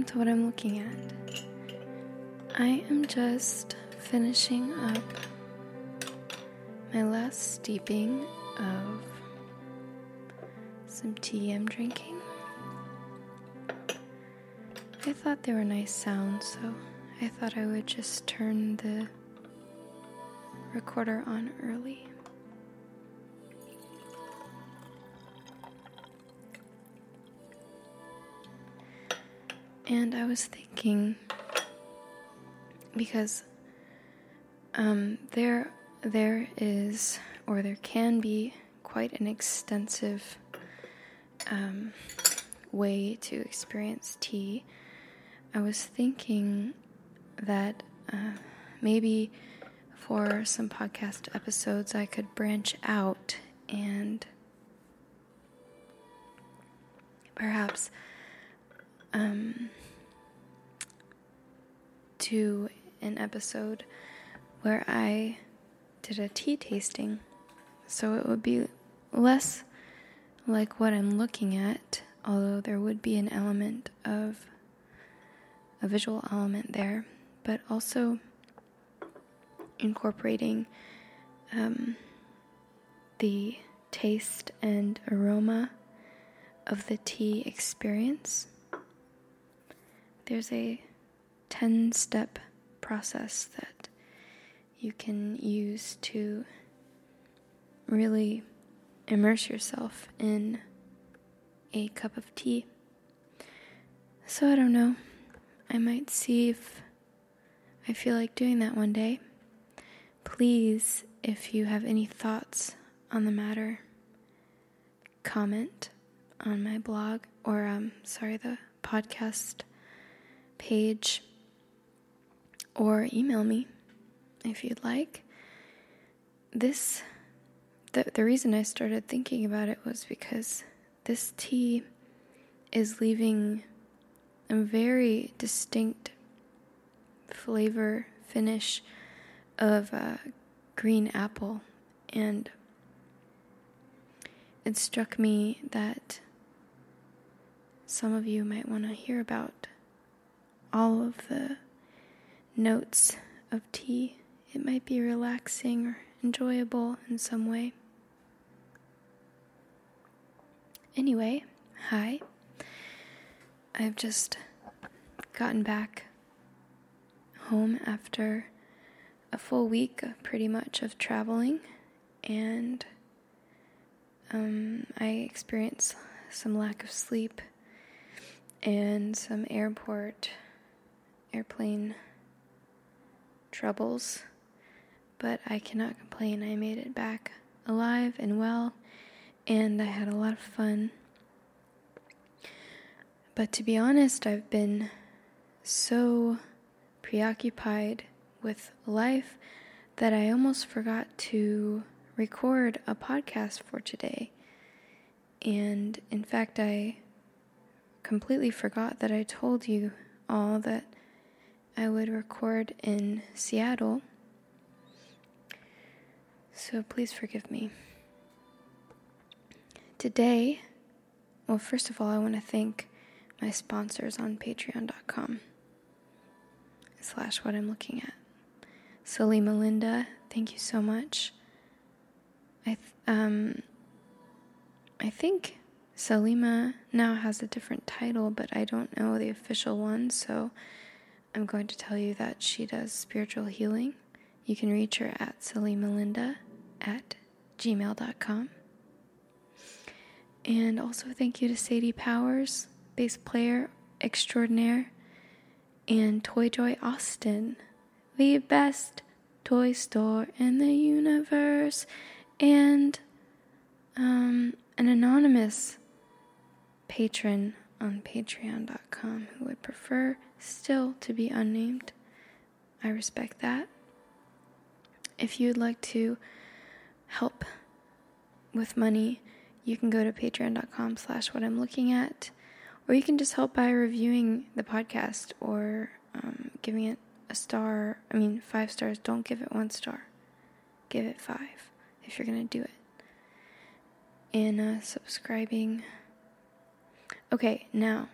welcome to what I'm looking at. I am just finishing up my last steeping of some tea I'm drinking. I thought they were nice sounds, so I thought I would just turn the recorder on early. And I was thinking because um, there there is or there can be quite an extensive um, way to experience tea. I was thinking that uh, maybe for some podcast episodes I could branch out and perhaps um, to an episode where I did a tea tasting. So it would be less like what I'm looking at, although there would be an element of a visual element there, but also incorporating um, the taste and aroma of the tea experience. There's a 10 step process that you can use to really immerse yourself in a cup of tea. So I don't know. I might see if I feel like doing that one day. Please, if you have any thoughts on the matter, comment on my blog or um sorry the podcast page or email me if you'd like. This, the, the reason I started thinking about it was because this tea is leaving a very distinct flavor finish of uh, green apple, and it struck me that some of you might want to hear about all of the notes of tea. It might be relaxing or enjoyable in some way. Anyway, hi. I've just gotten back home after a full week, pretty much, of traveling, and um, I experienced some lack of sleep and some airport airplane troubles, but I cannot complain. I made it back alive and well, and I had a lot of fun. But to be honest, I've been so preoccupied with life that I almost forgot to record a podcast for today. And in fact, I completely forgot that I told you all that I would record in Seattle. So please forgive me. Today, well, first of all, I want to thank my sponsors on patreon.com slash what I'm looking at. Salima Linda, thank you so much. I th- um I think Salima now has a different title, but I don't know the official one, so I'm going to tell you that she does spiritual healing. You can reach her at salimalinda at gmail.com. And also thank you to Sadie Powers, bass player extraordinaire, and Toy Joy Austin, the best toy store in the universe, and um, an anonymous patron on patreon.com who would prefer still to be unnamed. I respect that. If you'd like to help with money, you can go to patreon.com slash what I'm looking at, or you can just help by reviewing the podcast or um, giving it a star. I mean, five stars. Don't give it one star. Give it five if you're going to do it. And uh, subscribing. Okay, now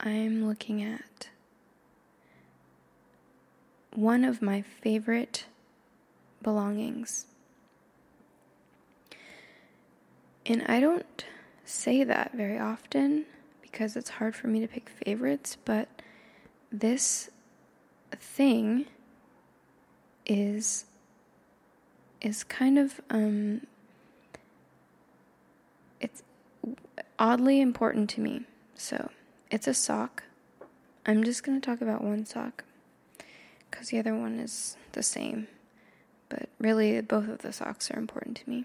I'm looking at one of my favorite belongings. And I don't say that very often because it's hard for me to pick favorites, but this thing is is kind of um it's oddly important to me. So, it's a sock. I'm just going to talk about one sock cuz the other one is the same. But really both of the socks are important to me.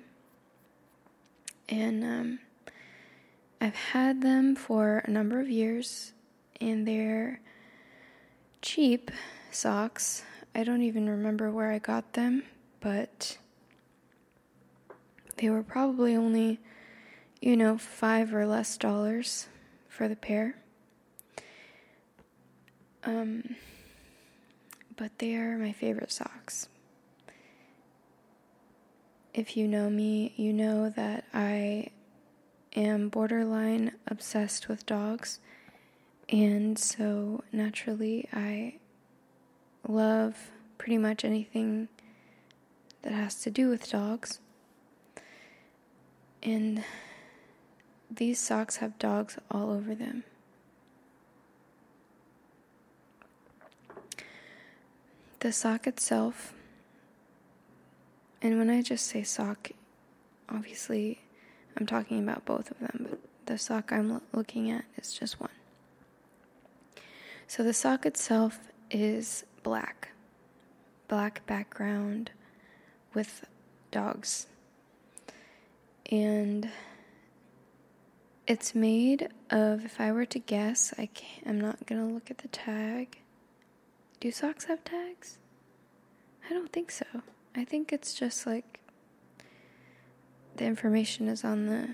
And um I've had them for a number of years and they're cheap socks. I don't even remember where I got them, but they were probably only, you know, five or less dollars for the pair. Um, but they are my favorite socks. If you know me, you know that I am borderline obsessed with dogs. And so naturally, I love pretty much anything that has to do with dogs. And these socks have dogs all over them. The sock itself, and when I just say sock, obviously I'm talking about both of them, but the sock I'm looking at is just one. So the sock itself is black, black background with dogs. And it's made of, if I were to guess, I can't, I'm not going to look at the tag. Do socks have tags? I don't think so. I think it's just like the information is on the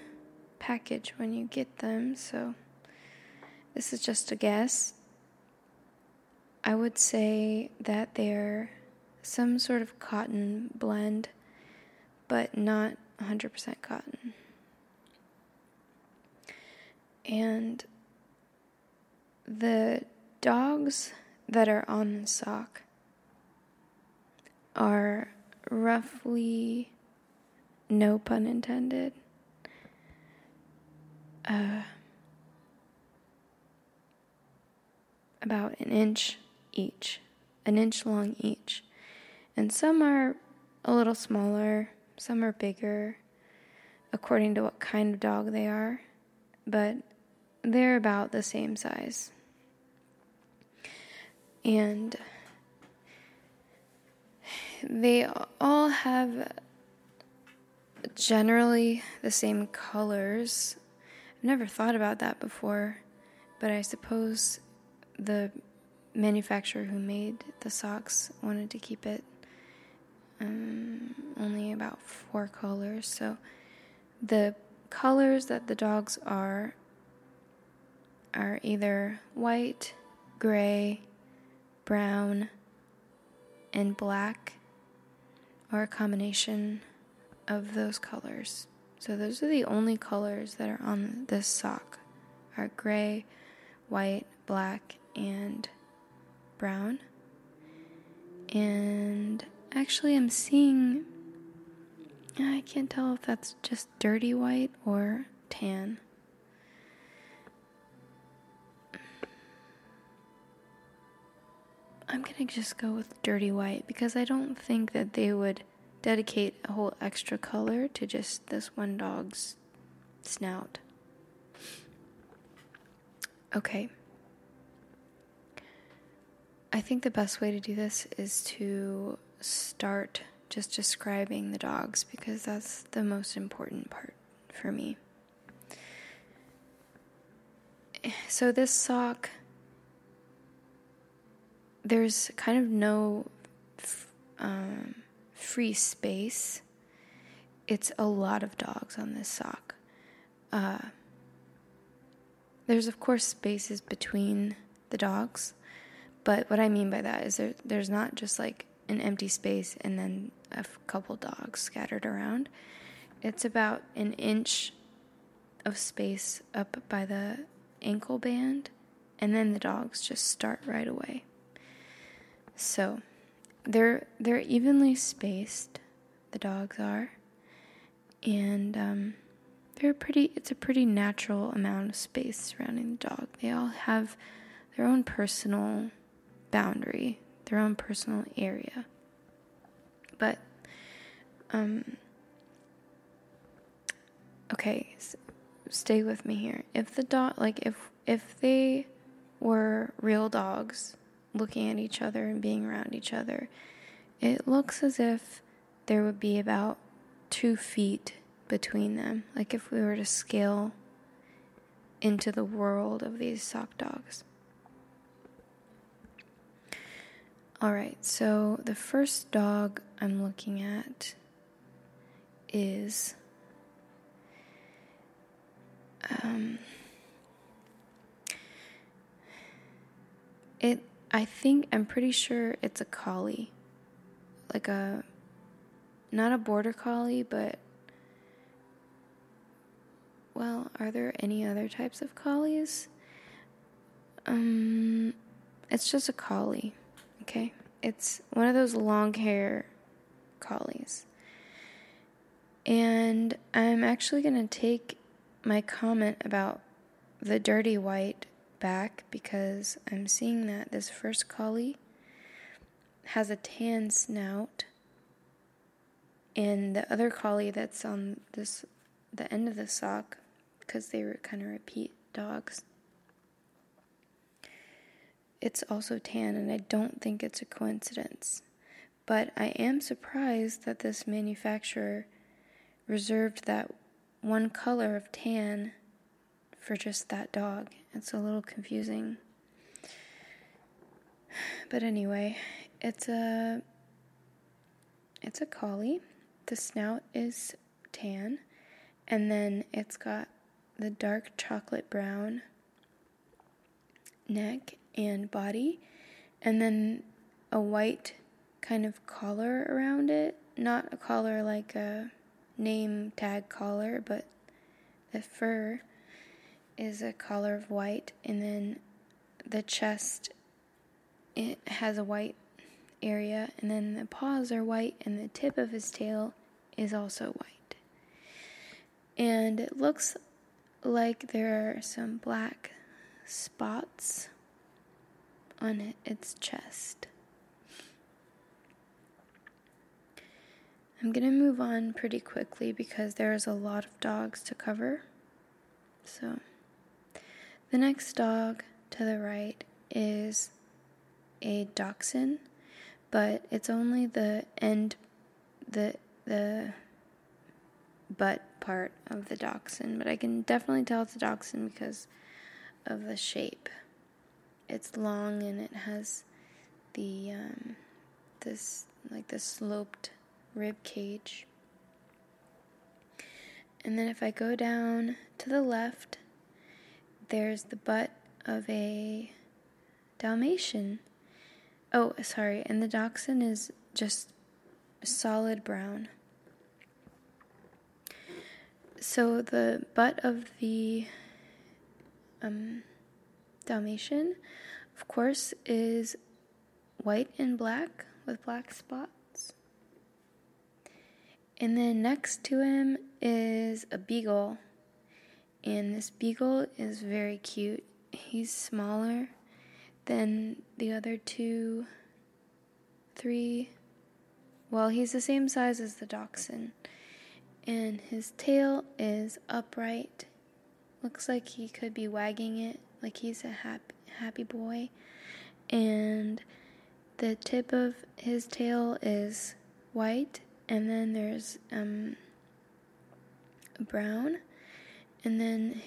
package when you get them, so this is just a guess. I would say that they're some sort of cotton blend, but not 100% cotton. And the dogs that are on the sock are roughly no pun intended. Uh, about an inch each, an inch long each. And some are a little smaller, some are bigger, according to what kind of dog they are, but they're about the same size. And they all have generally the same colors. I've never thought about that before, but I suppose the manufacturer who made the socks wanted to keep it um, only about four colors. So the colors that the dogs are are either white, gray, brown, and black, or a combination of those colors. So those are the only colors that are on this sock are gray, white, black, and brown. And actually I'm seeing I can't tell if that's just dirty white or tan. I'm gonna just go with dirty white because I don't think that they would dedicate a whole extra color to just this one dog's snout. Okay. I think the best way to do this is to start just describing the dogs because that's the most important part for me. So, this sock, there's kind of no um, free space. It's a lot of dogs on this sock. Uh, there's, of course, spaces between the dogs, but what I mean by that is there, there's not just like an empty space and then a couple dogs scattered around. It's about an inch of space up by the ankle band and then the dogs just start right away. So, they're they're evenly spaced. The dogs are, and um, they're pretty. It's a pretty natural amount of space surrounding the dog. They all have their own personal boundary, their own personal area. But, um, okay, so stay with me here. If the dog, like, if if they were real dogs looking at each other and being around each other, it looks as if there would be about two feet between them. Like if we were to scale into the world of these sock dogs. All right, so the first dog I'm looking at is um, it I think I'm pretty sure it's a collie. Like a not a border collie, but well, are there any other types of collies? Um it's just a collie. Okay? It's one of those long hair collies. And I'm actually going to take my comment about the dirty white back because I'm seeing that this first collie has a tan snout and the other collie that's on this the end of the sock because they were kind of repeat dogs it's also tan, and I don't think it's a coincidence. But I am surprised that this manufacturer reserved that one color of tan for just that dog. It's a little confusing. But anyway, it's a it's a collie. The snout is tan and then it's got the dark chocolate brown neck and body, and then a white kind of collar around it. Not a collar like a name tag collar, but the fur is a collar of white, and then the chest it has a white area, and then the paws are white, and the tip of his tail is also white. And it looks like there are some black spots on its chest. I'm going to move on pretty quickly because there's a lot of dogs to cover. So, the next dog to the right is a dachshund, but it's only the end, the the butt part of the dachshund. But I can definitely tell it's a dachshund because of the shape it's long and it has the um, this like the sloped rib cage. And then if I go down to the left, there's the butt of a Dalmatian. Oh, sorry, and the dachshund is just solid brown. So the butt of the um, Dalmatian, of course, is white and black with black spots. And then next to him is a beagle. And this beagle is very cute. He's smaller than the other two, three. Well, he's the same size as the dachshund. And his tail is upright. Looks like he could be wagging it like he's a happy happy boy and the tip of his tail is white and then there's um brown and then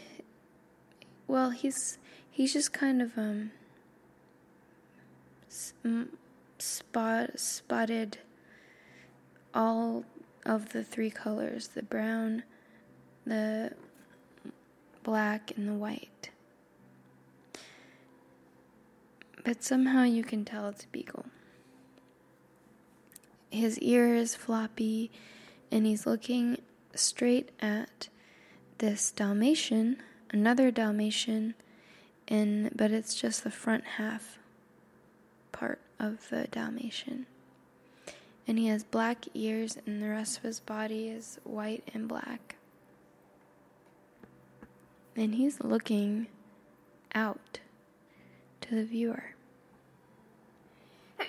well he's he's just kind of um spot spotted all of the three colors the brown the black and the white but somehow you can tell it's a beagle. His ear is floppy, and he's looking straight at this Dalmatian, another Dalmatian, and but it's just the front half part of the Dalmatian. And he has black ears, and the rest of his body is white and black. And he's looking out to the viewer.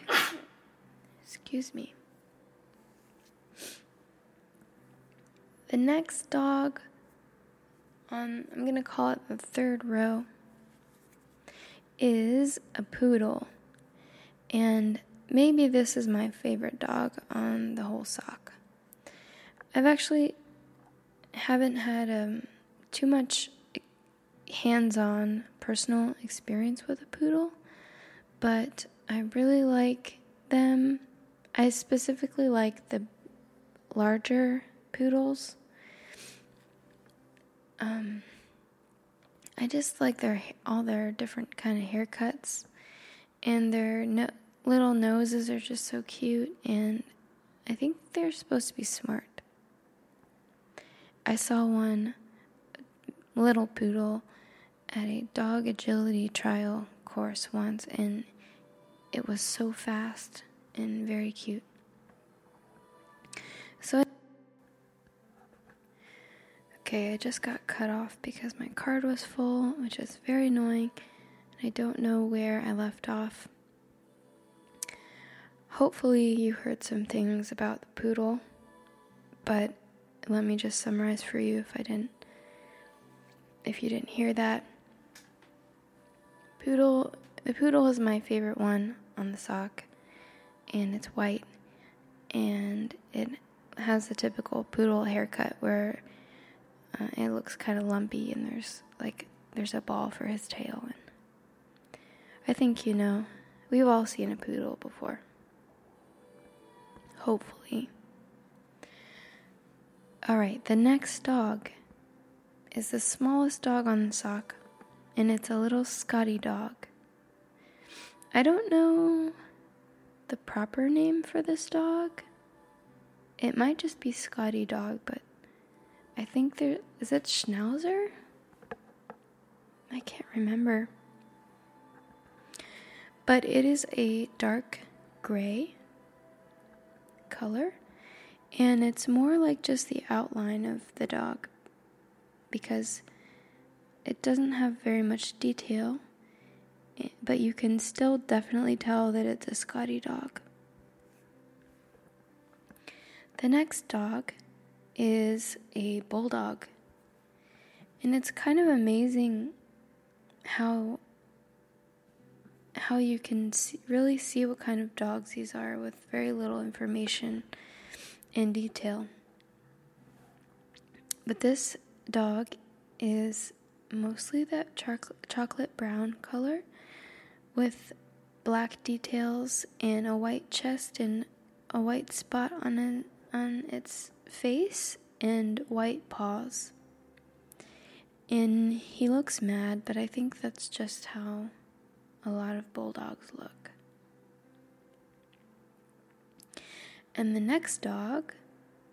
Excuse me. The next dog on, I'm going to call it the third row, is a poodle. And maybe this is my favorite dog on the whole sock. I've actually haven't had um, too much hands-on personal experience with a poodle, but I really like them. I specifically like the larger poodles. Um, I just like their all their different kind of haircuts, and their no, little noses are just so cute, and I think they're supposed to be smart. I saw one little poodle at a dog agility trial course once, and it was so fast and very cute. So, okay, I just got cut off because my card was full, which is very annoying, and I don't know where I left off. Hopefully, you heard some things about the poodle, but let me just summarize for you if I didn't. If you didn't hear that, Poodle, the poodle is my favorite one on the sock, and it's white, and it has the typical poodle haircut where uh, it looks kind of lumpy, and there's like there's a ball for his tail, and I think you know we've all seen a poodle before. Hopefully. All right, the next dog is the smallest dog on the sock and it's a little Scotty dog. I don't know the proper name for this dog. It might just be Scotty dog, but I think there is it Schnauzer? I can't remember. But it is a dark gray color, and it's more like just the outline of the dog because it doesn't have very much detail, eh, but you can still definitely tell that it's a Scotty dog. The next dog is a bulldog. And it's kind of amazing how how you can see, really see what kind of dogs these are with very little information and detail. But this dog is mostly that chocolate brown color with black details and a white chest and a white spot on a, on its face and white paws. And he looks mad, but I think that's just how a lot of bulldogs look. And the next dog,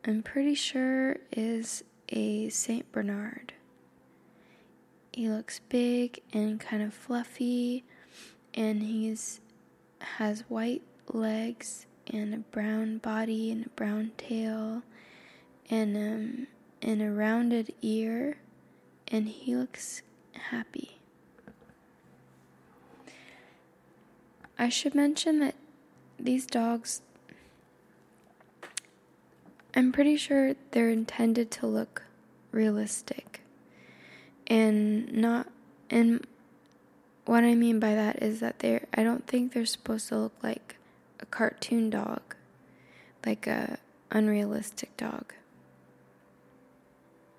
I'm pretty sure, is a St. Bernard. He looks big and kind of fluffy, and he's has white legs and a brown body and a brown tail, and um and a rounded ear, and he looks happy. I should mention that these dogs I'm pretty sure they're intended to look realistic and not and what I mean by that is that they're I don't think they're supposed to look like a cartoon dog, like a unrealistic dog.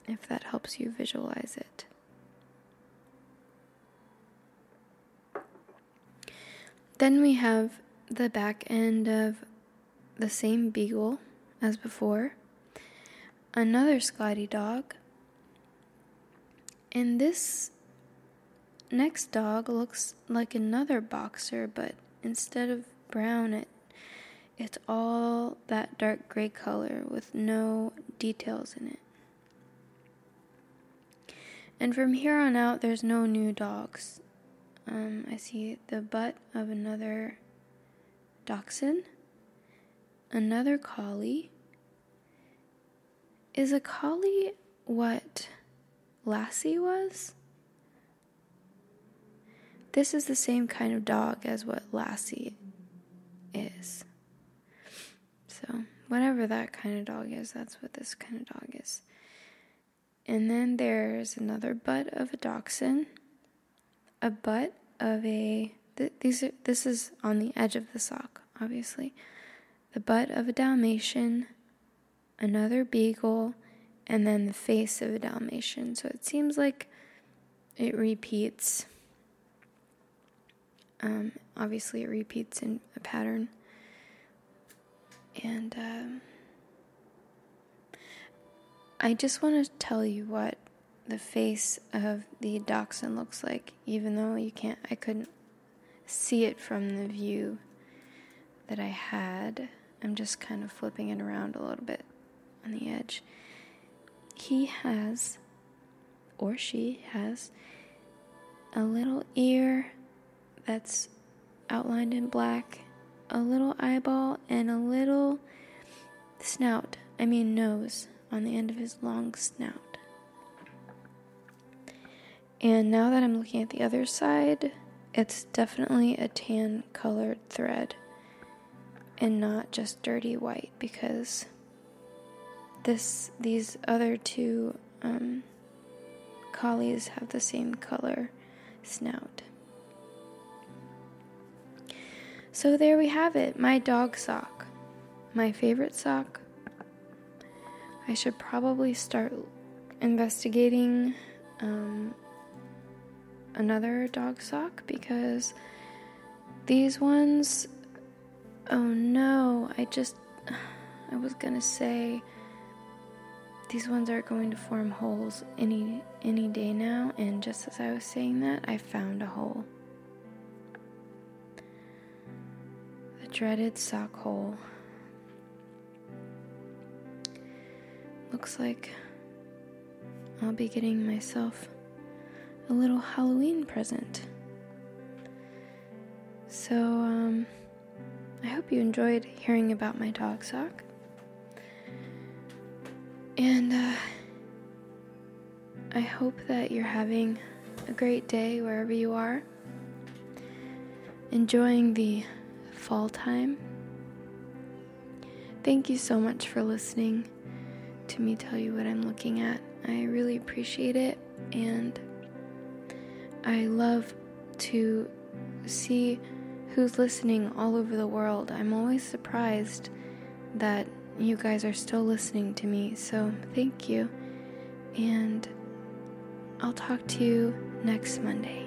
If that helps you visualize it. Then we have the back end of the same beagle as before, another Scotty dog, and this next dog looks like another boxer, but instead of brown, it it's all that dark gray color with no details in it. And from here on out, there's no new dogs. um, I see the butt of another dachshund, another collie. Is a collie what Lassie was? This is the same kind of dog as what Lassie is. So, whatever that kind of dog is, that's what this kind of dog is. And then there's another butt of a dachshund, a butt of a th- these are, this is on the edge of the sock, obviously. The butt of a Dalmatian, another beagle, and then the face of a Dalmatian. So it seems like it repeats um, obviously, it repeats in a pattern. And um, I just want to tell you what the face of the dachshund looks like, even though you can't, I couldn't see it from the view that I had. I'm just kind of flipping it around a little bit on the edge. He has, or she has, a little ear that's outlined in black, a little eyeball, and a little snout, I mean nose, on the end of his long snout. And now that I'm looking at the other side, it's definitely a tan colored thread and not just dirty white because this these other two um, collies have the same color snout. So there we have it, my dog sock. My favorite sock. I should probably start investigating um, another dog sock because these ones. Oh no, I just. I was gonna say these ones are going to form holes any any day now and just as I was saying that I found a hole. The dreaded sock hole. Looks like I'll be getting myself a little Halloween present. So, um, I hope you enjoyed hearing about my dog sock. And, uh, I hope that you're having a great day wherever you are, enjoying the fall time. Thank you so much for listening to me tell you what I'm looking at. I really appreciate it, and I love to see who's listening all over the world. I'm always surprised that you guys are still listening to me, so thank you. And I'll talk to you next Monday.